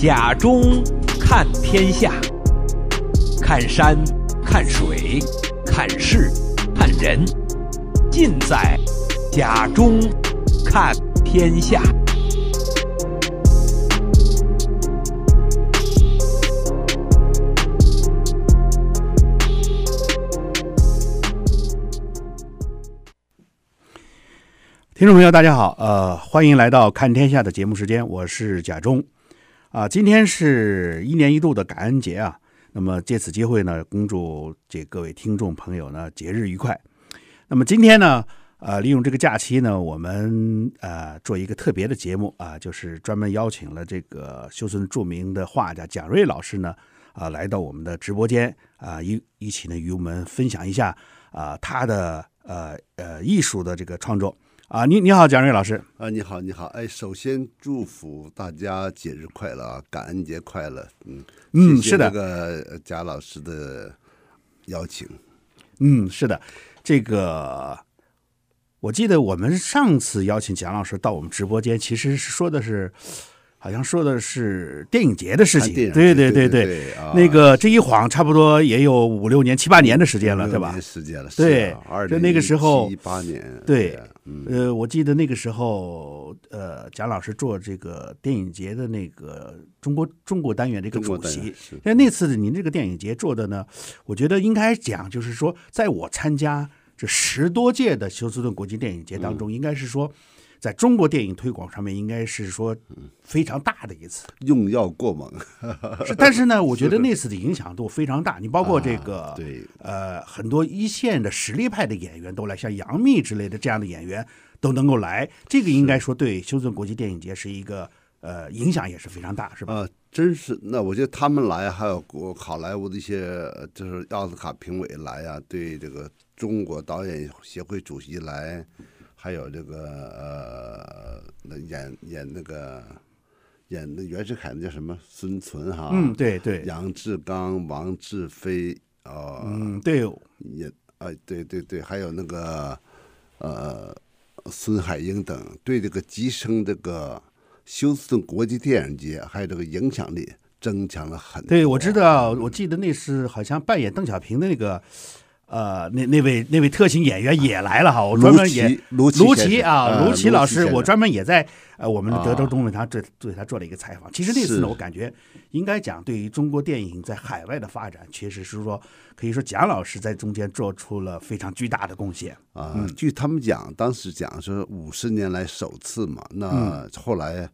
甲中看天下，看山，看水，看事，看人，尽在甲中看天下。听众朋友，大家好，呃，欢迎来到看天下的节目时间，我是甲中，啊、今天是一年一度的感恩节啊，那么借此机会呢，恭祝这各位听众朋友呢节日愉快。那么今天呢，呃，利用这个假期呢，我们呃做一个特别的节目啊、就是专门邀请了这个休斯顿著名的画家蒋瑞老师呢，啊、来到我们的直播间啊，一、一起呢与我们分享一下啊、他的呃呃艺术的这个创作。啊，你你好，蒋瑞老师。啊，你好，你好。哎，首先祝福大家节日快乐啊，感恩节快乐。嗯嗯，谢谢是的。这个贾老师的邀请。嗯，是的。这个我记得我们上次邀请蒋老师到我们直播间，其实是说的是。好像说的是电影节的事情，对对对对，那个这一晃差不多也有五六年、七八年的时间了，对吧？时间了，对，就那个时候，七八年，对，呃，我记得那个时候，呃，贾老师做这个电影节的那个中国中国单元的一个主席，那那次您这个电影节做的呢，我觉得应该讲，就是说，在我参加这十多届的休斯顿国际电影节当中，应该是说。在中国电影推广上面，应该是说非常大的一次，用药过猛。是，但是呢，我觉得那次的影响度非常大。你包括这个，啊、对，呃，很多一线的实力派的演员都来，像杨幂之类的这样的演员都能够来。这个应该说对休斯顿国际电影节是一个呃影响也是非常大，是吧？啊，真是。那我觉得他们来，还有国好莱坞的一些就是奥斯卡评委来啊，对这个中国导演协会主席来。还有这个呃，那演演那个演那袁世凯那叫什么孙存哈？嗯，对对。杨志刚、王志飞，呃，嗯，对，也啊、呃，对对对，还有那个呃，孙海英等，对这个提升这个休斯顿国际电影节还有这个影响力增强了很多。对，我知道，我记得那是好像扮演邓小平的那个。呃，那那位那位特型演员也来了哈，我专门也卢卢奇啊，卢奇老师，我专门也在呃我们的德州东路他对对他做了一个采访。其实那次呢，我感觉应该讲对于中国电影在海外的发展，确实是说可以说蒋老师在中间做出了非常巨大的贡献啊。据他们讲，当时讲说五十年来首次嘛，那后来。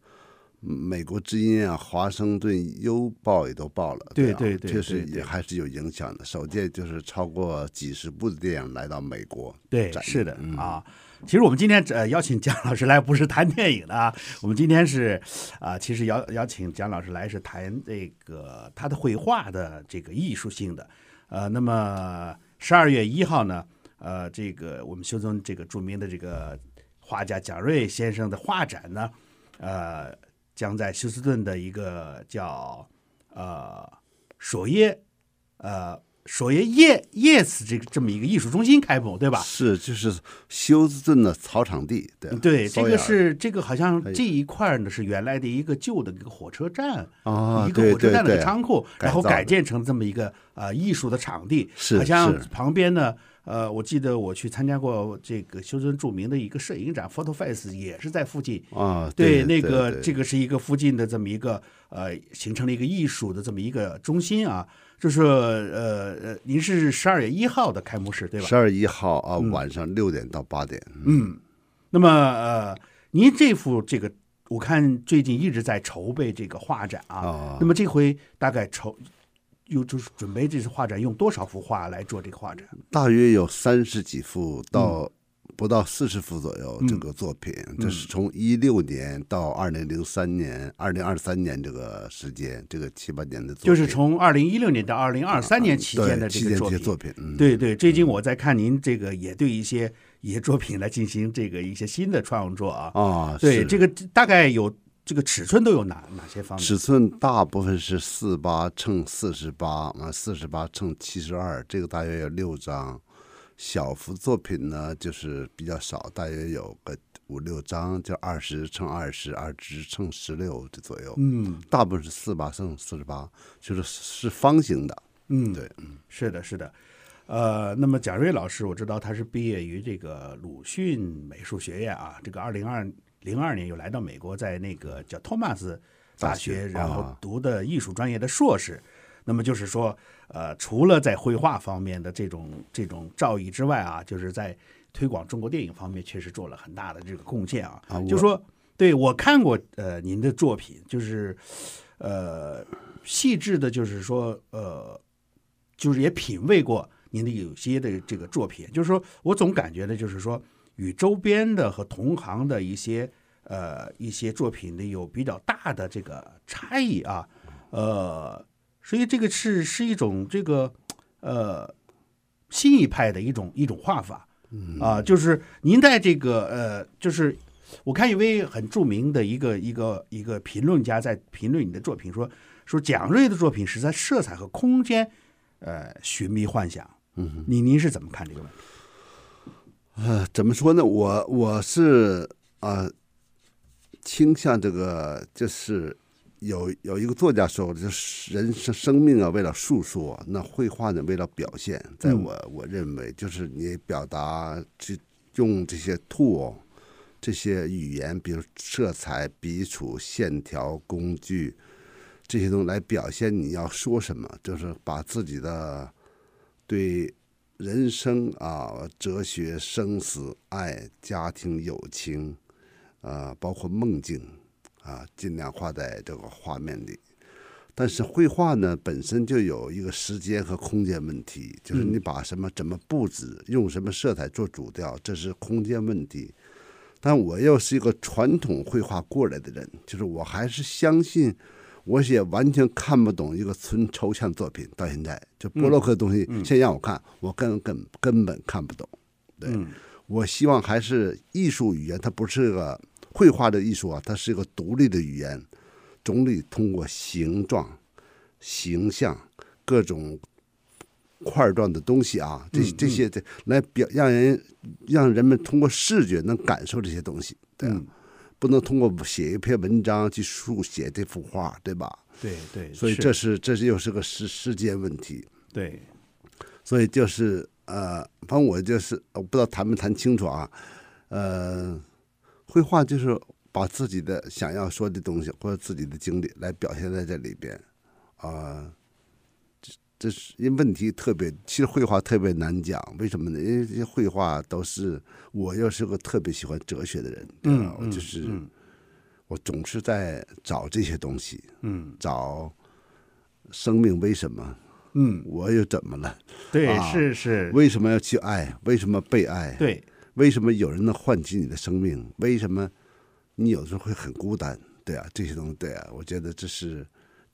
美国之音啊，华盛顿邮报也都报了，对对对，确实也还是有影响的。首届就是超过几十部的电影来到美国，对，是的啊。其实我们今天呃邀请蒋老师来，不是谈电影的啊，我们今天是啊，其实邀邀请蒋老师来是谈这个他的绘画的这个艺术性的。呃，那么十二月一号呢，呃，这个我们修宗这个著名的这个画家蒋瑞先生的画展呢，呃。将在休斯顿的一个叫呃索耶呃索耶叶叶子这个这么一个艺术中心开幕，对吧？是，就是休斯顿的草场地，对。对，这个是这个好像这一块呢是原来的一个旧的一个火车站啊，一个火车站的仓库，然后改建成这么一个呃艺术的场地，是，好像旁边呢。呃，我记得我去参加过这个休斯顿著名的一个摄影展，Photo Face 也是在附近啊。对，对那个这个是一个附近的这么一个呃，形成了一个艺术的这么一个中心啊。就是呃呃，您是十二月一号的开幕式对吧？十二月一号啊，晚上六点到八点。嗯，嗯那么呃，您这幅这个我看最近一直在筹备这个画展啊。啊那么这回大概筹。又就是准备这次画展用多少幅画来做这个画展？大约有三十几幅到不到四十幅左右。这个作品，嗯、这是从一六年到二零零三年、二零二三年这个时间，这个七八年的作品。就是从二零一六年到二零二三年期间的这个作品。啊、作品，嗯、对对。最近我在看您这个，也对一些一些作品来进行这个一些新的创作啊。啊，对这个大概有。这个尺寸都有哪哪些方面？尺寸大部分是四八乘四十八，啊，四十八乘七十二，这个大约有六张。小幅作品呢，就是比较少，大约有个五六张，就二十乘二十，二十乘十六这左右。嗯大部分是四八乘四十八，就是是方形的。嗯，对，嗯是的，是的。呃，那么贾瑞老师，我知道他是毕业于这个鲁迅美术学院啊，这个二零二零二年又来到美国，在那个叫托马斯大学，然后啊读的艺术专业的硕士。那么就是说，呃，除了在绘画方面的这种这种造诣之外啊，就是在推广中国电影方面，确实做了很大的这个贡献啊。就说，对我看过呃您的作品，就是呃细致的，就是说呃，就是也品味过您的有些的这个作品，就是说我总感觉呢，就是说与周边的和同行的一些呃一些作品的有比较大的这个差异啊，呃。所以这个是是一种这个呃新一派的一种一种画法，啊，就是您在这个呃，就是我看一位很著名的一个一个一个评论家在评论你的作品说，说蒋瑞的作品是在色彩和空间呃寻觅幻想，嗯，您您是怎么看这个问题？呃，怎么说呢？我我是啊、呃，倾向这个就是。有有一个作家说，就是人生生命啊，为了诉说；那绘画呢，为了表现。在我、嗯、我认为，就是你表达，去用这些 tool，这些语言，比如色彩、笔触、线条、工具这些东西来表现你要说什么，就是把自己的对人生啊、哲学、生死、爱、家庭、友情啊，包括梦境。啊，尽量画在这个画面里，但是绘画呢本身就有一个时间和空间问题，就是你把什么怎么布置，用什么色彩做主调，这是空间问题。但我又是一个传统绘画过来的人，就是我还是相信，我也完全看不懂一个纯抽象作品，到现在就波洛克的东西，现在让我看，我根根根本看不懂。对，我希望还是艺术语言，它不是个。绘画的艺术啊，它是一个独立的语言，总得通过形状、形象、各种块状的东西啊，这这些这来表让人让人们通过视觉能感受这些东西，对啊，不能通过写一篇文章去书写这幅画，对吧？对对，所以这是这是又是个时时间问题，对，所以就是呃，反正我就是我不知道谈没谈清楚啊，呃。绘画就是把自己的想要说的东西或者自己的经历来表现在这里边，啊、呃，这这是因为问题特别，其实绘画特别难讲，为什么呢？因为这些绘画都是我又是个特别喜欢哲学的人，嗯，我就是我总是在找这些东西，嗯，找生命为什么，嗯，我又怎么了？对，啊、是是，为什么要去爱？为什么被爱？对。为什么有人能唤起你的生命？为什么你有时候会很孤单？对啊，这些东西，对啊，我觉得这是，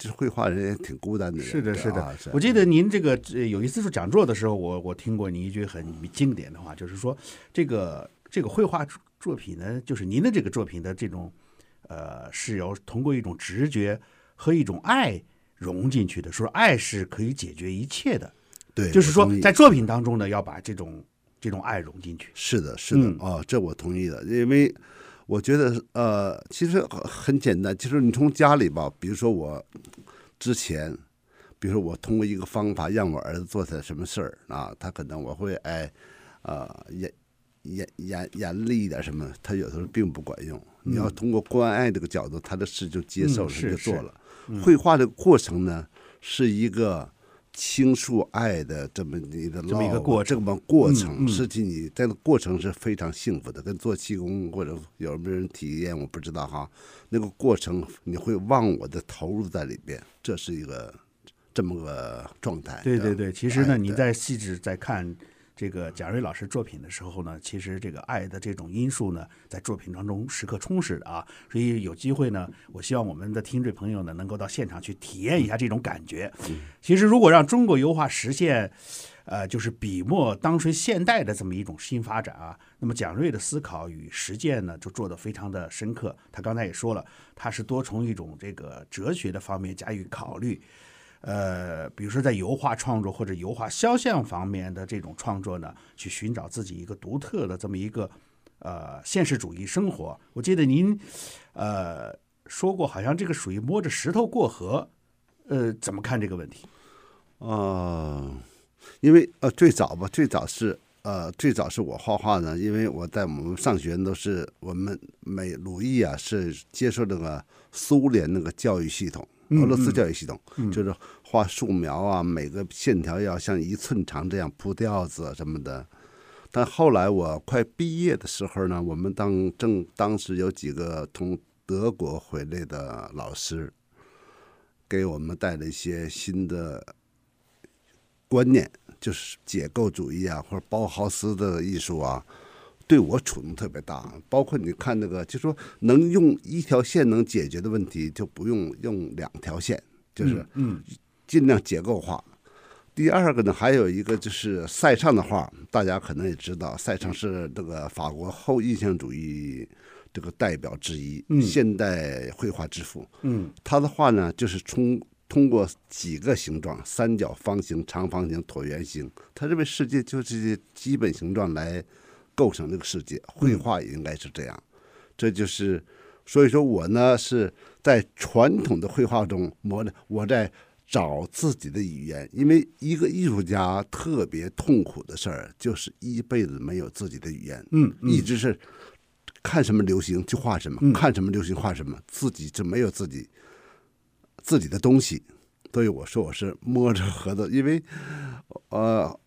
就是绘画人也挺孤单的人。是的，是的。啊、我记得您这个有一次做讲座的时候，我我听过您一句很经典的话，就是说，这个这个绘画作品呢，就是您的这个作品的这种，呃，是由通过一种直觉和一种爱融进去的。说爱是可以解决一切的。对，就是说，在作品当中呢，要把这种。这种爱融进去，是的，是的，啊、哦，这我同意的，因为我觉得，呃，其实很简单，就是你从家里吧，比如说我之前，比如说我通过一个方法让我儿子做点什么事儿啊，他可能我会哎，啊、呃，严严严严厉一点什么，他有时候并不管用。嗯、你要通过关爱这个角度，他的事就接受了，嗯、就做了。嗯、绘画的过程呢，是一个。倾诉爱的这么一个这么一个过这么过程，实际你在那过程是非常幸福的，跟做气功或者有没有人体验，我不知道哈。那个过程你会忘我的投入在里边，这是一个这么个状态。对对对，其实呢，哎、你在细致在看。这个贾瑞老师作品的时候呢，其实这个爱的这种因素呢，在作品当中时刻充实的啊。所以有机会呢，我希望我们的听众朋友呢，能够到现场去体验一下这种感觉。其实，如果让中国油画实现，呃，就是笔墨当随现代的这么一种新发展啊，那么蒋瑞的思考与实践呢，就做得非常的深刻。他刚才也说了，他是多从一种这个哲学的方面加以考虑。呃，比如说在油画创作或者油画肖像方面的这种创作呢，去寻找自己一个独特的这么一个呃现实主义生活。我记得您呃说过，好像这个属于摸着石头过河，呃，怎么看这个问题？啊、因为呃最早吧，最早是呃最早是我画画呢，因为我在我们上学都是我们美鲁艺啊是接受那个苏联那个教育系统。俄罗斯教育系统、就是画素描啊，每个线条要像一寸长这样铺调子什么的。但后来我快毕业的时候呢，我们当正当时有几个从德国回来的老师，给我们带了一些新的观念，就是解构主义啊，或者包豪斯的艺术啊。对我触动特别大，包括你看那个，就说能用一条线能解决的问题，就不用用两条线，就是嗯，尽量结构化。第二个呢，还有一个就是塞尚的画，大家可能也知道，塞尚是这个法国后印象主义这个代表之一，现代绘画之父。嗯，他的画呢，就是通通过几个形状：三角、方形、长方形、椭圆形，他认为世界就这些基本形状来。构成这个世界，绘画也应该是这样，嗯、这就是，所以说我呢是在传统的绘画中磨的，我在找自己的语言，因为一个艺术家特别痛苦的事儿就是一辈子没有自己的语言，嗯，嗯。一直是看什么流行就画什么，嗯、看什么流行画什么，自己就没有自己自己的东西，所以我说我是摸着盒子，因为呃，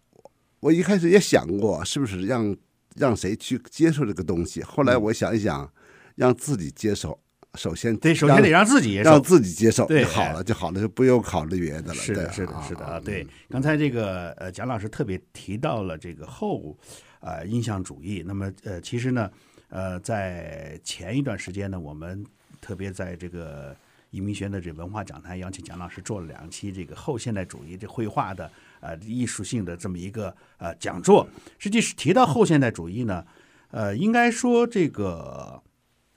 我一开始也想过是不是让。让谁去接受这个东西？后来我想一想，让自己接受。首先，对，首先得让自己，让自己接受，对，就好了，就好了，就不用考虑别的了。是的，是的，是的啊。对，刚才这个呃，蒋老师特别提到了这个后呃印象主义。那么呃，其实呢，呃，在前一段时间呢，我们特别在这个移民学院的这文化讲坛邀请蒋老师做了两期这个后现代主义这绘画的。呃，艺术性的这么一个呃讲座，实际是提到后现代主义呢，呃，应该说这个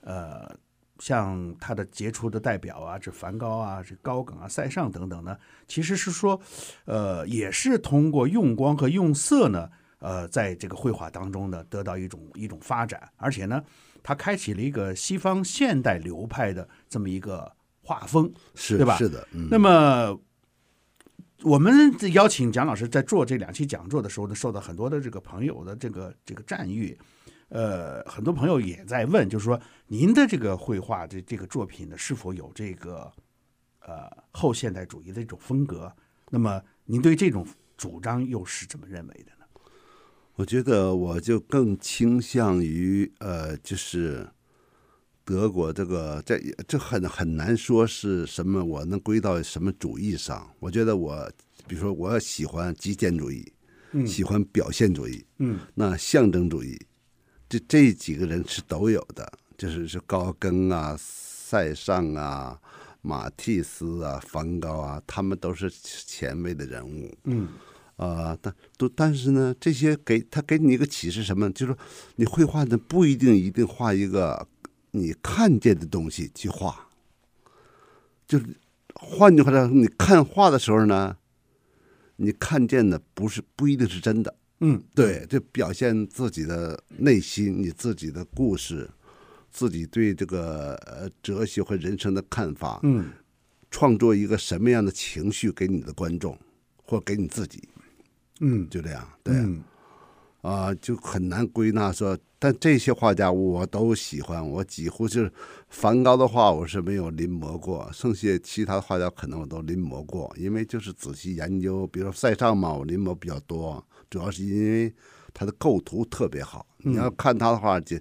呃，像他的杰出的代表啊，这梵高啊，这高更啊，塞尚等等呢，其实是说，呃，也是通过用光和用色呢，呃，在这个绘画当中呢，得到一种一种发展，而且呢，他开启了一个西方现代流派的这么一个画风，是对吧？是的，嗯、那么。我们邀请蒋老师在做这两期讲座的时候呢，受到很多的这个朋友的这个这个赞誉，呃，很多朋友也在问，就是说您的这个绘画这这个作品呢，是否有这个呃后现代主义的这种风格？那么您对这种主张又是怎么认为的呢？我觉得我就更倾向于呃，就是。德国这个这这很很难说是什么，我能归到什么主义上？我觉得我，比如说我喜欢极简主义，嗯，喜欢表现主义，嗯，那象征主义，这这几个人是都有的，就是是高更啊、塞尚啊、马蒂斯啊、梵高啊，他们都是前卫的人物，嗯，啊、呃，但都但是呢，这些给他给你一个启示什么？就是说你绘画的不一定一定画一个。你看见的东西去画，就是换句话说，你看画的时候呢，你看见的不是不一定是真的。嗯，对，就表现自己的内心，你自己的故事，自己对这个呃哲学和人生的看法。嗯，创作一个什么样的情绪给你的观众，或给你自己。嗯，就这样。对。嗯啊、呃，就很难归纳说，但这些画家我都喜欢，我几乎就是梵高的画我是没有临摹过，剩下其他的画家可能我都临摹过，因为就是仔细研究，比如说塞尚嘛，我临摹比较多，主要是因为他的构图特别好，你要看他的画就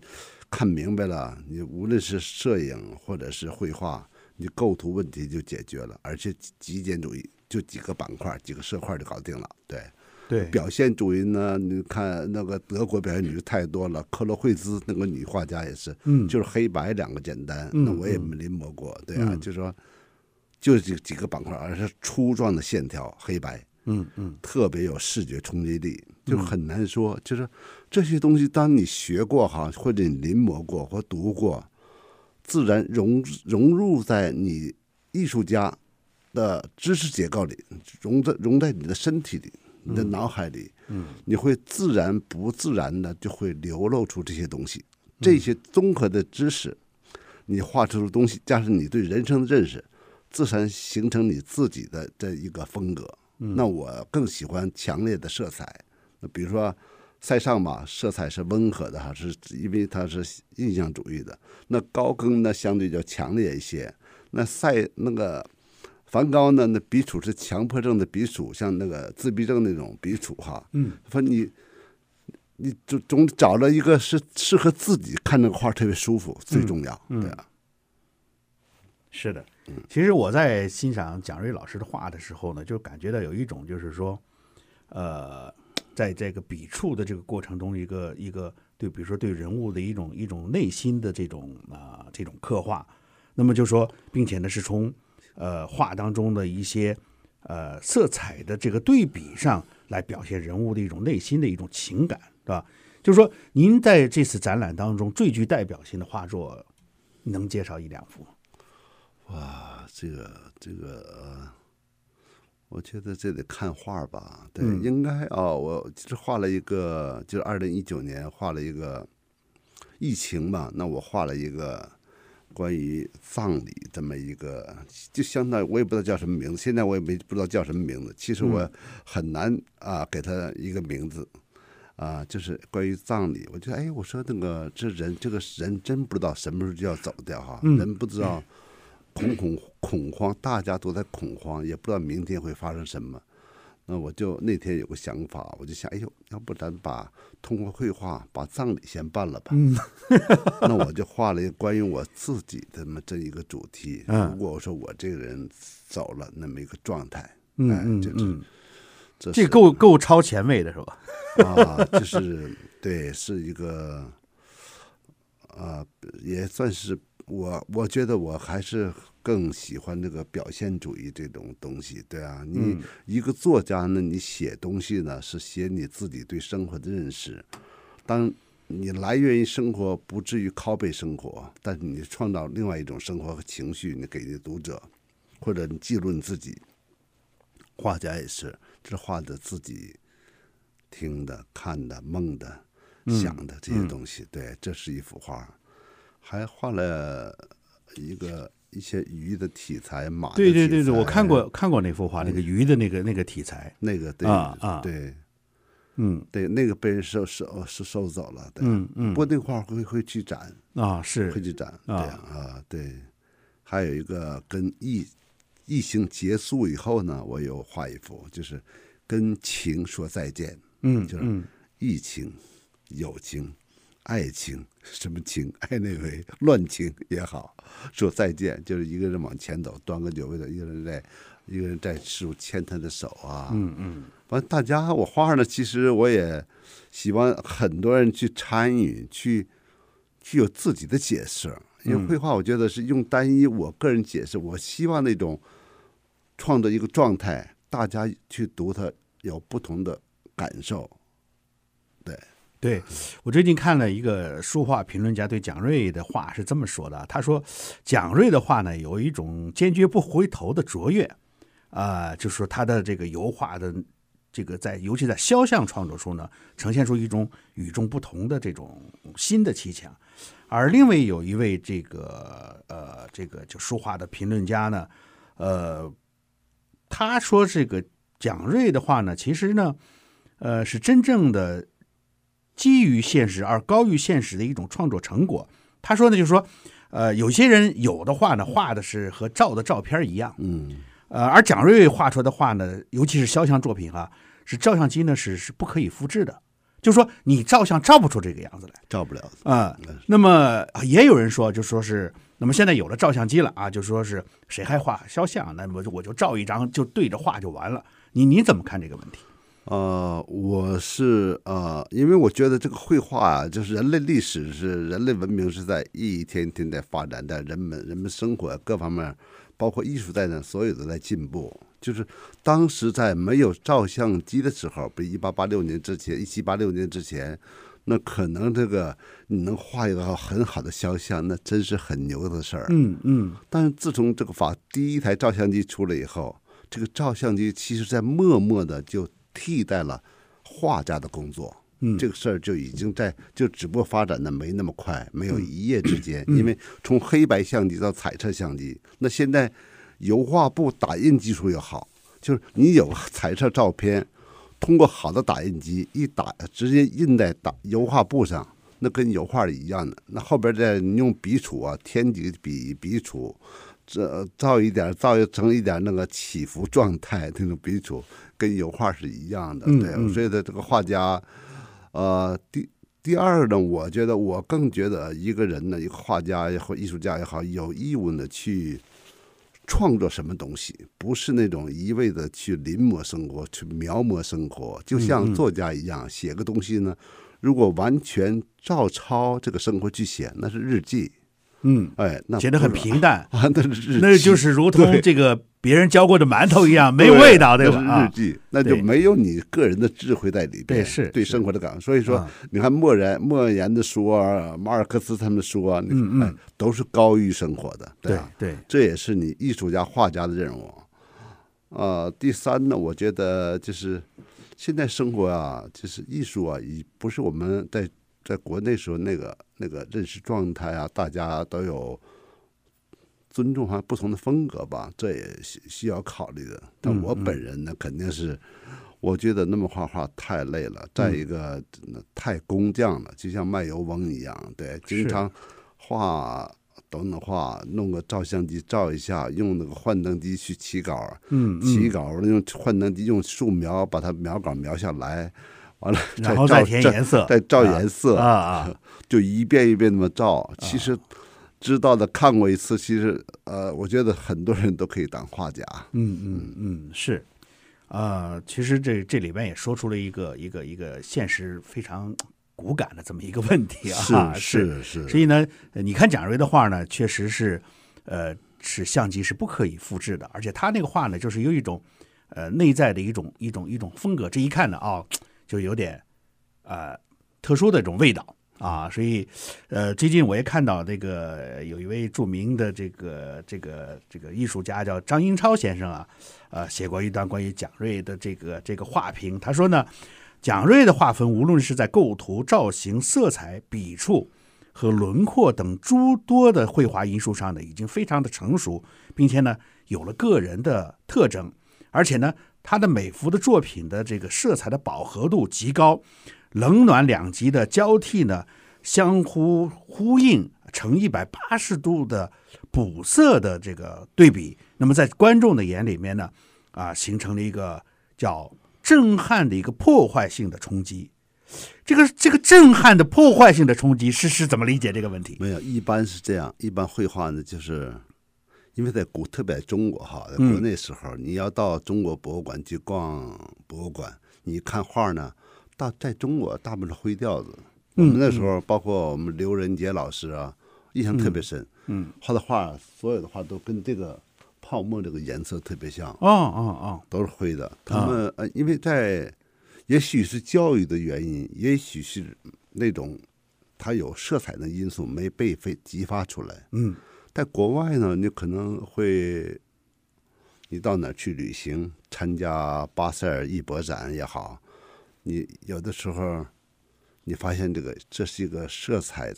看明白了，你无论是摄影或者是绘画，你构图问题就解决了，而且极简主义就几个板块、几个色块就搞定了，对。对，表现主义呢？你看那个德国表现主义太多了，克罗惠兹那个女画家也是，嗯，就是黑白两个简单，嗯、那我也没临摹过，嗯、对啊，嗯、就说就这几个板块，而是粗壮的线条，黑白，嗯嗯，特别有视觉冲击力，就很难说，嗯、就是这些东西，当你学过哈，或者你临摹过或读过，自然融融入在你艺术家的知识结构里，融在融在你的身体里，你的脑海里，嗯，你会自然不自然的就会流露出这些东西，这些综合的知识，你画出的东西，加上你对人生的认识，自然形成你自己的这一个风格。那我更喜欢强烈的色彩，那比如说塞尚吧，色彩是温和的哈，是因为它是印象主义的。那高更呢，相对较强烈一些。那塞那个梵高呢，那笔触是强迫症的笔触，像那个自闭症那种笔触哈。嗯，说你你总总找了一个是适合自己看那个画特别舒服，最重要，嗯嗯、对啊。是的，其实我在欣赏蒋瑞老师的画的时候呢，就感觉到有一种就是说，呃，在这个笔触的这个过程中，一个一个对，比如说对人物的一种一种内心的这种啊、呃、这种刻画。那么就说，并且呢是从呃画当中的一些呃色彩的这个对比上来表现人物的一种内心的一种情感，对吧？就是说，您在这次展览当中最具代表性的画作，能介绍一两幅？哇，这个这个，呃，我觉得这得看画吧。对，嗯、应该哦，我其实画了一个，就是二零一九年画了一个疫情嘛。那我画了一个关于葬礼这么一个，就相当于我也不知道叫什么名字，现在我也没不知道叫什么名字。其实我很难啊给他一个名字啊，就是关于葬礼。我觉得哎，我说那个这人这个人真不知道什么时候就要走掉哈，人不知道。恐恐恐慌，大家都在恐慌，也不知道明天会发生什么。那我就那天有个想法，我就想，哎呦，要不咱把通过绘画把葬礼先办了吧？嗯、那我就画了一个关于我自己的这么这一个主题。如果我说我这个人走了，那么一个状态，嗯、哎，就是、嗯、这这够够超前卫的是吧？啊，就是对，是一个，啊，也算是。我我觉得我还是更喜欢这个表现主义这种东西，对啊，你一个作家呢，你写东西呢是写你自己对生活的认识，当你来源于生活，不至于拷贝生活，但是你创造另外一种生活和情绪，你给你读者，或者你记录你自己，画家也是，这是画的自己听的、看的、梦的、想的这些东西，对，这是一幅画。还画了一个一些鱼的题材，马。对对对对，我看过看过那幅画，那个鱼的那个那个题材，那个对啊啊对，嗯对，那个被人收收收收走了，对，嗯嗯，不过那画会会去展啊，是会去展，对啊对，还有一个跟疫疫情结束以后呢，我有画一幅，就是跟情说再见，嗯，就是疫情、友情。爱情什么情？哎那位乱情也好，说再见，就是一个人往前走，端个酒杯的，一个人在，一个人在手牵他的手啊。嗯嗯。完，大家我画呢，其实我也希望很多人去参与，去去有自己的解释。因为绘画，我觉得是用单一我个人解释，我希望那种创造一个状态，大家去读它有不同的感受。对。我最近看了一个书画评论家对蒋瑞的话是这么说的，他说蒋瑞的话呢有一种坚决不回头的卓越，啊、就是说他的这个油画的这个在尤其在肖像创作中呢，呈现出一种与众不同的这种新的气象。而另外有一位这个呃这个就书画的评论家呢，呃，他说这个蒋瑞的话呢，其实呢，呃，是真正的。基于现实而高于现实的一种创作成果。他说呢，就是说，呃，有些人有的画呢，画的是和照的照片一样，嗯，呃，而蒋瑞画出来的画呢，尤其是肖像作品啊，是照相机呢是是不可以复制的，就是说你照相照不出这个样子来，照不了啊、呃。那么也有人说，就说是，那么现在有了照相机了啊，就说是谁还画肖像？那么我就照一张就对着画就完了。你你怎么看这个问题？呃，我是呃，因为我觉得这个绘画啊，就是人类历史是人类文明是在一天天在发展，但人们人们生活各方面，包括艺术在内，所有都在进步。就是当时在没有照相机的时候，比如一八八六年之前，一七八六年之前，那可能这个你能画一个很好的肖像，那真是很牛的事儿。嗯嗯。但是自从这个法第一台照相机出来以后，这个照相机其实在默默的就替代了画家的工作。嗯，这个事儿就已经在就只不过发展的没那么快，没有一夜之间。因为从黑白相机到彩色相机，那现在油画布打印技术又好，就是你有彩色照片，通过好的打印机一打，直接印在打油画布上，那跟油画一样的。那后边再你用笔触啊，添几个笔笔触，这造一点造成一点那个起伏状态，那种笔触跟油画是一样的。对，所以的这个画家。呃，第第二呢，我觉得我更觉得一个人呢，一个画家也好，艺术家也好，有义务呢去创作什么东西，不是那种一味的去临摹生活，去描摹生活，就像作家一样，写个东西呢，如果完全照抄这个生活去写，那是日记。嗯，哎，那写得很平淡。啊，那就是如同这个别人教过的馒头一样，没味道，对吧？啊。日记，那就没有你个人的智慧在里边，对，是对生活的感悟。所以说，你看莫言莫言的书啊，马尔克斯他们的书啊，嗯嗯，都是高于生活的，对对，这也是你艺术家画家的任务。呃，第三呢，我觉得就是现在生活啊，就是艺术啊，已不是我们在。在国内时候，那个那个认识状态啊，大家都有尊重哈不同的风格吧，这也需需要考虑的。但我本人呢，肯定是我觉得那么画画太累了，再一个太工匠了，就像卖油翁一样，对，经常画等等画，弄个照相机照一下，用那个幻灯机去起稿，嗯，起稿用幻灯机用素描把它描稿描下来。完了，然后再填颜色，再照颜色啊啊，就一遍一遍那么照。其实知道的看过一次，其实呃，我觉得很多人都可以当画家。嗯嗯嗯，是，呃，其实这这里边也说出了一个一个一个现实非常骨感的这么一个问题啊。是是是。所以呢，你看蒋瑞的画呢，确实是呃，是相机是不可以复制的，而且他那个画呢，就是有一种呃内在的一种一种一种风格，这一看呢啊。哦就有点，呃，特殊的这种味道啊，所以，呃，最近我也看到这个有一位著名的这个这个这个艺术家叫张英超先生啊，呃，写过一段关于蒋瑞的这个这个画评。他说呢，蒋瑞的画风无论是在构图、造型、色彩、笔触和轮廓等诸多的绘画因素上呢，已经非常的成熟，并且呢，有了个人的特征，而且呢。他的每幅的作品的这个色彩的饱和度极高，冷暖两极的交替呢，相互呼应，成一百八十度的补色的这个对比。那么在观众的眼里面呢，啊，形成了一个叫震撼的一个破坏性的冲击。这个这个震撼的破坏性的冲击是是怎么理解这个问题？没有，一般是这样，一般绘画呢就是。因为在古，特别在中国哈，在国内时候，你要到中国博物馆去逛博物馆，你看画呢，大在中国大部分是灰调子。我们那时候，包括我们刘仁杰老师啊，印象特别深。嗯，画的画，所有的画都跟这个泡沫这个颜色特别像。哦哦哦，都是灰的。他们呃，因为在，也许是教育的原因，也许是那种它有色彩的因素没被被激发出来。嗯。在国外呢，你可能会，你到哪儿去旅行，参加巴塞尔艺博展也好，你有的时候，你发现这个这是一个色彩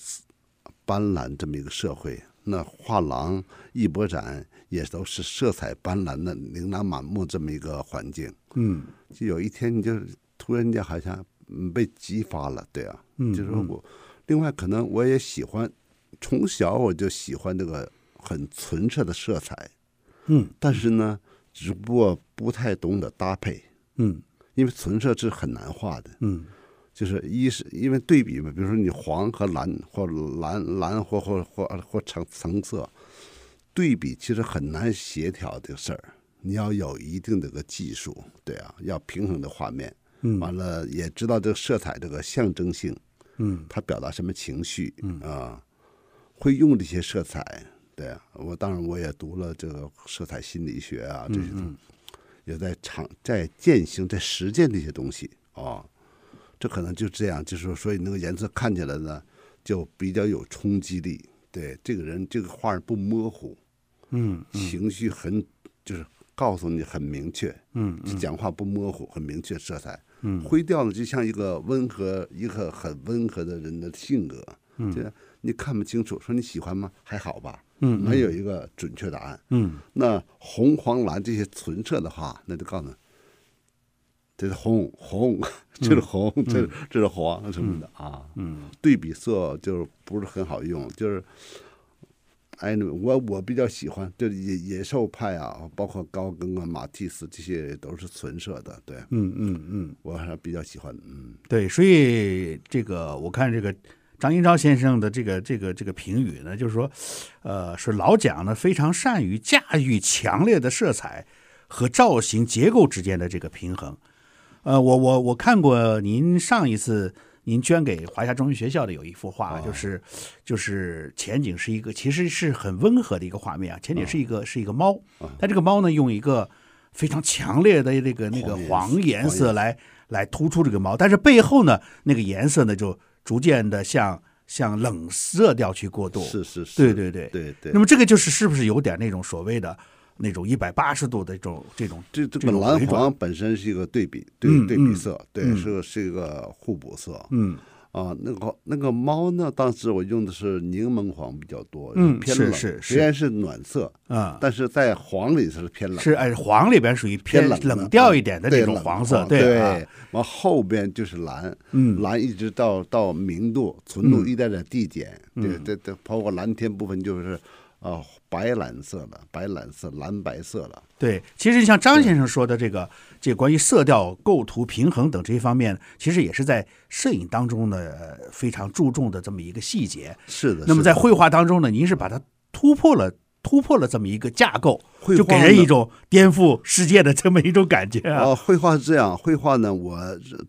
斑斓这么一个社会，那画廊艺博展也都是色彩斑斓的琳琅满目这么一个环境。嗯，就有一天你就突然间好像被激发了，对啊，嗯，就是我，另外可能我也喜欢。从小我就喜欢这个很纯色的色彩，嗯，但是呢，只不过不太懂得搭配，嗯，因为纯色是很难画的，嗯，就是一是因为对比嘛，比如说你黄和蓝或蓝蓝或或或或橙橙色对比，其实很难协调这个事儿，你要有一定的个技术，对啊，要平衡的画面，嗯，完了也知道这个色彩这个象征性，嗯，它表达什么情绪，嗯。啊。会用这些色彩，对啊，我当然我也读了这个色彩心理学啊，这些东西，也在尝在践行在实践这些东西啊。这可能就这样，就是说，所以那个颜色看起来呢，就比较有冲击力。对，这个人这个画不模糊，嗯，嗯情绪很就是告诉你很明确，嗯，嗯讲话不模糊，很明确色彩。嗯，灰调呢，就像一个温和、一个很温和的人的性格。嗯，这你看不清楚，说你喜欢吗？还好吧。嗯，没有一个准确答案。嗯，那红、黄、蓝这些纯色的话，那就告诉你，这是红红，这是红，嗯、这这是黄什么的啊。嗯，对比色就是不是很好用，就是。哎，我我比较喜欢，就是野野兽派啊，包括高更啊、马蒂斯这些都是纯色的，对，嗯嗯嗯，我还比较喜欢，嗯，对，所以这个我看这个张英昭先生的这个这个这个评语呢，就是说，呃，是老蒋呢非常善于驾驭强烈的色彩和造型结构之间的这个平衡，呃，我我我看过您上一次。您捐给华夏中医学校的有一幅画，就是就是前景是一个，其实是很温和的一个画面啊。前景是一个是一个猫，但这个猫呢，用一个非常强烈的那个那个黄颜色来来突出这个猫，但是背后呢，那个颜色呢就逐渐的向向冷色调去过渡。是是是，对对对对对。那么这个就是是不是有点那种所谓的？那种一百八十度的这种这种，这这个蓝黄本身是一个对比，对对比色，对是是一个互补色。嗯啊，那个那个猫呢，当时我用的是柠檬黄比较多，嗯，偏冷，是虽然是暖色啊，但是在黄里是偏冷，是哎，黄里边属于偏冷冷调一点的那种黄色，对。完后边就是蓝，嗯，蓝一直到到明度、纯度一点点递减，对对对，包括蓝天部分就是。啊、哦，白蓝色的，白蓝色，蓝白色的。对，其实像张先生说的这个，这关于色调、构图、平衡等这些方面，其实也是在摄影当中呢非常注重的这么一个细节。是的。那么在绘画当中呢，您是把它突破了，突破了这么一个架构，就给人一种颠覆世界的这么一种感觉啊。哦，绘画是这样，绘画呢，我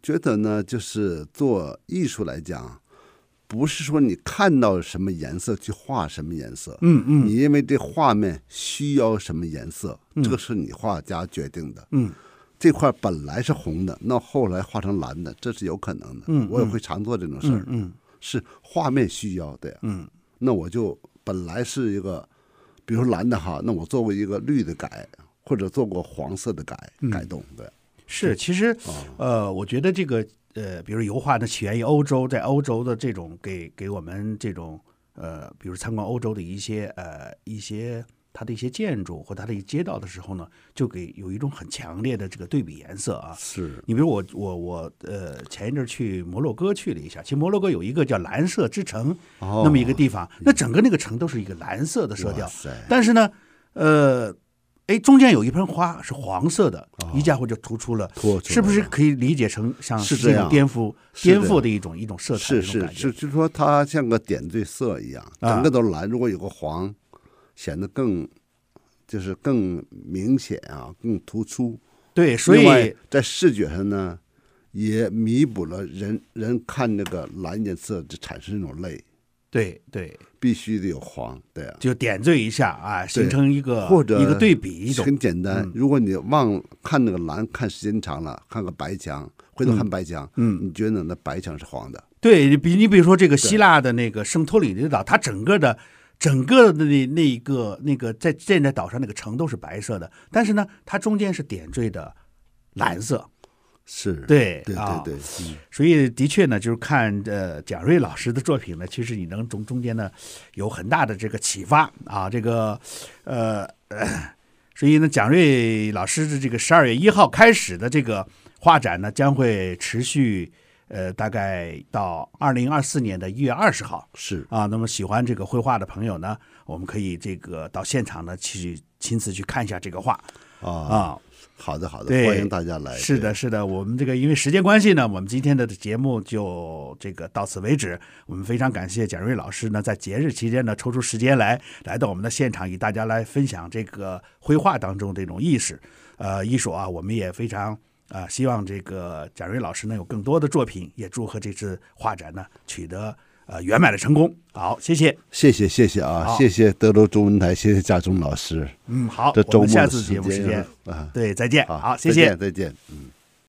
觉得呢，就是做艺术来讲。不是说你看到什么颜色去画什么颜色，嗯嗯，你因为这画面需要什么颜色，这个是你画家决定的，嗯，这块本来是红的，那后来画成蓝的，这是有可能的，嗯，我也会常做这种事儿，嗯，是画面需要的，嗯，那我就本来是一个，比如说蓝的哈，那我做过一个绿的改，或者做过黄色的改改动，对，是，其实，呃，我觉得这个。呃，比如油画呢，起源于欧洲，在欧洲的这种给给我们这种呃，比如参观欧洲的一些呃一些它的一些建筑或它的一些街道的时候呢，就给有一种很强烈的这个对比颜色啊。是你比如我我我呃前一阵去摩洛哥去了一下，其实摩洛哥有一个叫蓝色之城，哦，那么一个地方，那整个那个城都是一个蓝色的色调，但是呢，呃。哎，中间有一盆花是黄色的，哦、一家伙就突出了，突出了，是不是可以理解成像是这样颠覆颠覆的一种一种色彩？是是是，就是说它像个点缀色一样，整个都蓝，如果有个黄，显得更就是更明显啊，更突出。对，所以在视觉上呢，也弥补了人人看那个蓝颜色就产生那种泪。对对，必须得有黄，对啊，就点缀一下啊，形成一个或者一个对比，一种很简单。嗯、如果你忘看那个蓝，看时间长了，看个白墙，回头看白墙，嗯，你觉得那白墙是黄的？对，你比你比如说这个希腊的那个圣托里尼岛，它整个的整个的那那一个那个在建在岛上那个城都是白色的，但是呢，它中间是点缀的蓝色。是对，对对对，嗯，所以的确呢，就是看呃蒋瑞老师的作品呢，其实你能从中间呢有很大的这个启发啊，这个呃，呃，所以呢，蒋瑞老师的这个十二月一号开始的这个画展呢，将会持续呃大概到二零二四年的一月二十号，是。啊，那么喜欢这个绘画的朋友呢，我们可以这个到现场呢去亲自去看一下这个画啊。啊好的，好的，欢迎大家来。是的，是的，我们这个因为时间关系呢，我们今天的节目就这个到此为止。我们非常感谢蒋瑞老师呢，在节日期间呢，抽出时间来来到我们的现场，与大家来分享这个绘画当中这种意识，呃，艺术啊。我们也非常啊、呃，希望这个蒋瑞老师能有更多的作品，也祝贺这次画展呢取得。呃，圆满的成功，好，谢谢，谢谢，谢谢啊，谢谢德州中文台，谢谢贾忠老师。嗯，好，这周末下次节目时间啊，对，再见，好，好，谢谢，再见，嗯。